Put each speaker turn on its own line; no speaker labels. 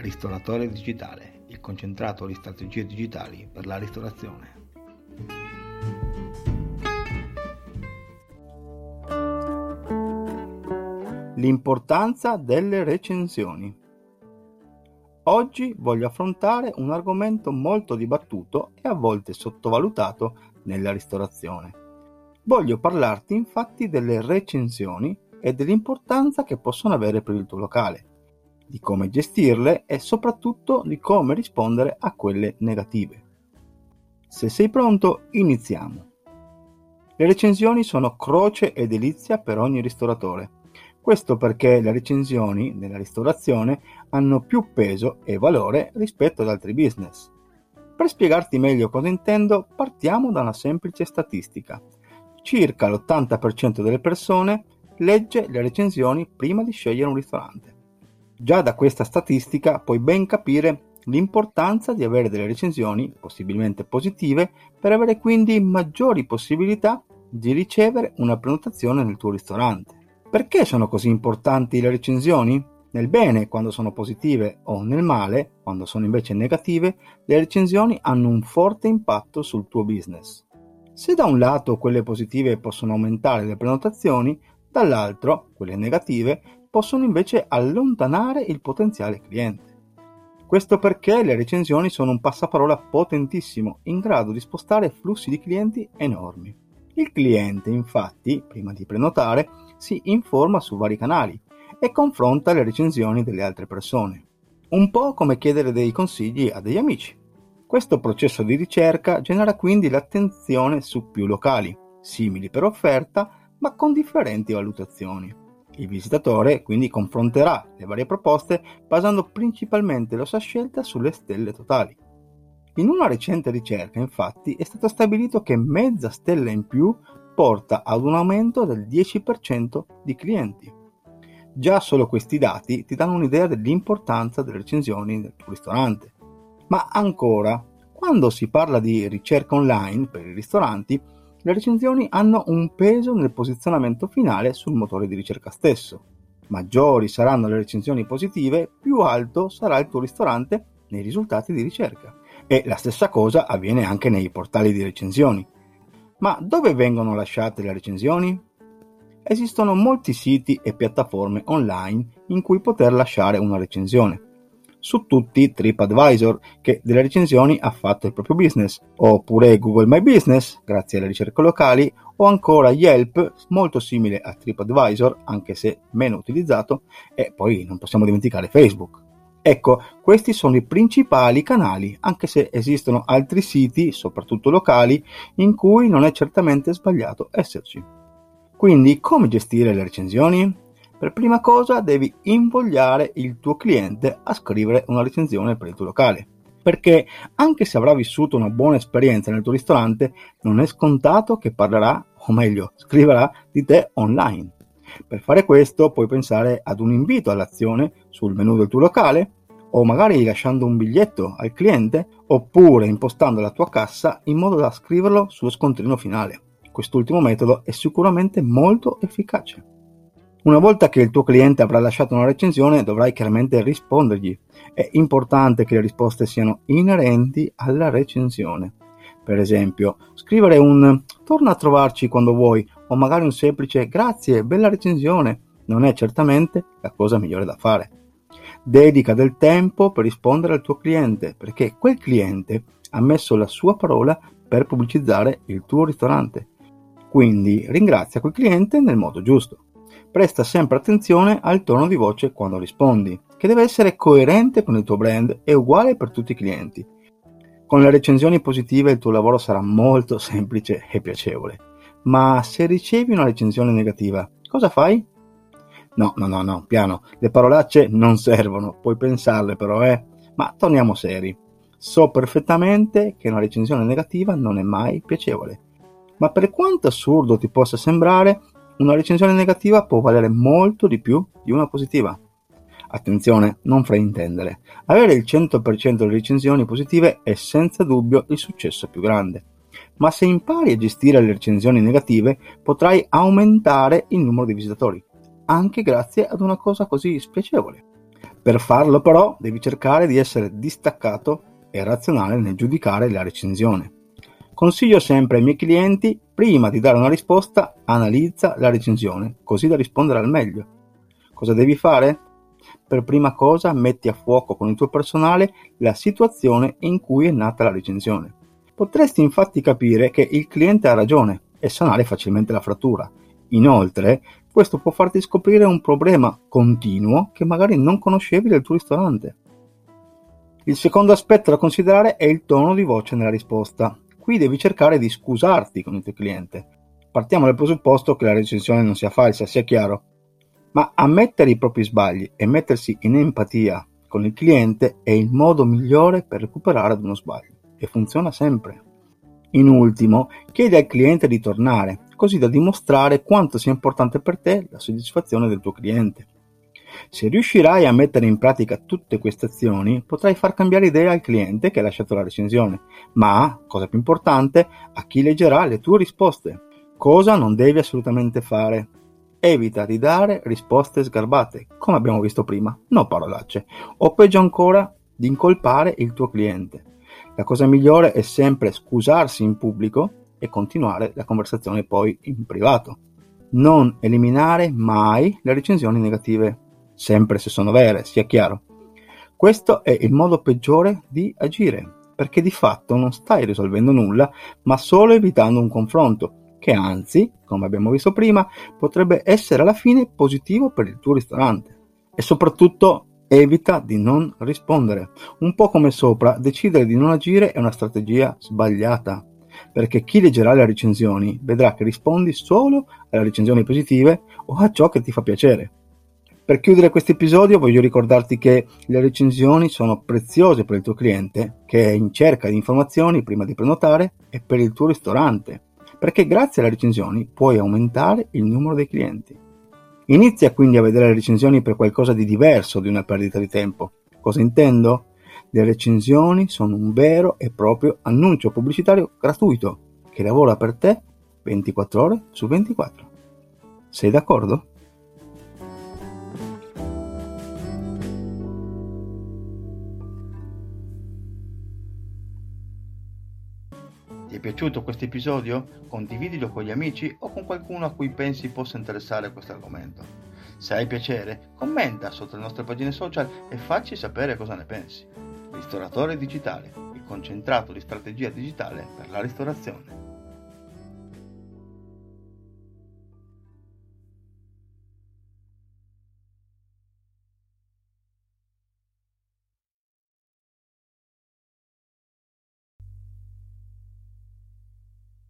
Ristoratore Digitale, il concentrato di strategie digitali per la ristorazione. L'importanza delle recensioni. Oggi voglio affrontare un argomento molto dibattuto e a volte sottovalutato nella ristorazione. Voglio parlarti infatti delle recensioni e dell'importanza che possono avere per il tuo locale di come gestirle e soprattutto di come rispondere a quelle negative. Se sei pronto, iniziamo. Le recensioni sono croce e delizia per ogni ristoratore. Questo perché le recensioni nella ristorazione hanno più peso e valore rispetto ad altri business. Per spiegarti meglio cosa intendo, partiamo da una semplice statistica. Circa l'80% delle persone legge le recensioni prima di scegliere un ristorante. Già da questa statistica puoi ben capire l'importanza di avere delle recensioni, possibilmente positive, per avere quindi maggiori possibilità di ricevere una prenotazione nel tuo ristorante. Perché sono così importanti le recensioni? Nel bene quando sono positive o nel male quando sono invece negative, le recensioni hanno un forte impatto sul tuo business. Se da un lato quelle positive possono aumentare le prenotazioni, dall'altro quelle negative possono invece allontanare il potenziale cliente. Questo perché le recensioni sono un passaparola potentissimo, in grado di spostare flussi di clienti enormi. Il cliente, infatti, prima di prenotare, si informa su vari canali e confronta le recensioni delle altre persone. Un po' come chiedere dei consigli a degli amici. Questo processo di ricerca genera quindi l'attenzione su più locali, simili per offerta, ma con differenti valutazioni. Il visitatore quindi confronterà le varie proposte basando principalmente la sua scelta sulle stelle totali. In una recente ricerca, infatti, è stato stabilito che mezza stella in più porta ad un aumento del 10% di clienti. Già solo questi dati ti danno un'idea dell'importanza delle recensioni del tuo ristorante. Ma ancora, quando si parla di ricerca online per i ristoranti, le recensioni hanno un peso nel posizionamento finale sul motore di ricerca stesso. Maggiori saranno le recensioni positive, più alto sarà il tuo ristorante nei risultati di ricerca. E la stessa cosa avviene anche nei portali di recensioni. Ma dove vengono lasciate le recensioni? Esistono molti siti e piattaforme online in cui poter lasciare una recensione su tutti TripAdvisor, che delle recensioni ha fatto il proprio business, oppure Google My Business, grazie alle ricerche locali, o ancora Yelp, molto simile a TripAdvisor, anche se meno utilizzato, e poi non possiamo dimenticare Facebook. Ecco, questi sono i principali canali, anche se esistono altri siti, soprattutto locali, in cui non è certamente sbagliato esserci. Quindi, come gestire le recensioni? Per prima cosa devi invogliare il tuo cliente a scrivere una recensione per il tuo locale. Perché anche se avrà vissuto una buona esperienza nel tuo ristorante, non è scontato che parlerà, o meglio, scriverà di te online. Per fare questo puoi pensare ad un invito all'azione sul menu del tuo locale, o magari lasciando un biglietto al cliente, oppure impostando la tua cassa in modo da scriverlo sullo scontrino finale. Quest'ultimo metodo è sicuramente molto efficace. Una volta che il tuo cliente avrà lasciato una recensione, dovrai chiaramente rispondergli. È importante che le risposte siano inerenti alla recensione. Per esempio, scrivere un torna a trovarci quando vuoi o magari un semplice grazie, bella recensione non è certamente la cosa migliore da fare. Dedica del tempo per rispondere al tuo cliente perché quel cliente ha messo la sua parola per pubblicizzare il tuo ristorante. Quindi ringrazia quel cliente nel modo giusto. Presta sempre attenzione al tono di voce quando rispondi, che deve essere coerente con il tuo brand e uguale per tutti i clienti. Con le recensioni positive il tuo lavoro sarà molto semplice e piacevole. Ma se ricevi una recensione negativa, cosa fai? No, no, no, no, piano, le parolacce non servono, puoi pensarle però, eh. Ma torniamo seri. So perfettamente che una recensione negativa non è mai piacevole. Ma per quanto assurdo ti possa sembrare, una recensione negativa può valere molto di più di una positiva. Attenzione, non fraintendere. Avere il 100% delle recensioni positive è senza dubbio il successo più grande. Ma se impari a gestire le recensioni negative, potrai aumentare il numero di visitatori, anche grazie ad una cosa così spiacevole. Per farlo però devi cercare di essere distaccato e razionale nel giudicare la recensione. Consiglio sempre ai miei clienti, prima di dare una risposta, analizza la recensione, così da rispondere al meglio. Cosa devi fare? Per prima cosa metti a fuoco con il tuo personale la situazione in cui è nata la recensione. Potresti infatti capire che il cliente ha ragione e sanare facilmente la frattura. Inoltre, questo può farti scoprire un problema continuo che magari non conoscevi del tuo ristorante. Il secondo aspetto da considerare è il tono di voce nella risposta. Qui devi cercare di scusarti con il tuo cliente. Partiamo dal presupposto che la recensione non sia falsa, sia chiaro. Ma ammettere i propri sbagli e mettersi in empatia con il cliente è il modo migliore per recuperare uno sbaglio e funziona sempre. In ultimo, chiedi al cliente di tornare, così da dimostrare quanto sia importante per te la soddisfazione del tuo cliente. Se riuscirai a mettere in pratica tutte queste azioni, potrai far cambiare idea al cliente che ha lasciato la recensione, ma, cosa più importante, a chi leggerà le tue risposte. Cosa non devi assolutamente fare? Evita di dare risposte sgarbate, come abbiamo visto prima, no parolacce, o peggio ancora, di incolpare il tuo cliente. La cosa migliore è sempre scusarsi in pubblico e continuare la conversazione poi in privato. Non eliminare mai le recensioni negative, sempre se sono vere, sia chiaro. Questo è il modo peggiore di agire, perché di fatto non stai risolvendo nulla, ma solo evitando un confronto, che anzi, come abbiamo visto prima, potrebbe essere alla fine positivo per il tuo ristorante. E soprattutto evita di non rispondere. Un po' come sopra, decidere di non agire è una strategia sbagliata perché chi leggerà le recensioni vedrà che rispondi solo alle recensioni positive o a ciò che ti fa piacere. Per chiudere questo episodio voglio ricordarti che le recensioni sono preziose per il tuo cliente che è in cerca di informazioni prima di prenotare e per il tuo ristorante, perché grazie alle recensioni puoi aumentare il numero dei clienti. Inizia quindi a vedere le recensioni per qualcosa di diverso di una perdita di tempo. Cosa intendo? Le recensioni sono un vero e proprio annuncio pubblicitario gratuito che lavora per te 24 ore su 24. Sei d'accordo? È piaciuto questo episodio? Condividilo con gli amici o con qualcuno a cui pensi possa interessare questo argomento. Se hai piacere, commenta sotto le nostre pagine social e facci sapere cosa ne pensi. Ristoratore digitale, il concentrato di strategia digitale per la ristorazione.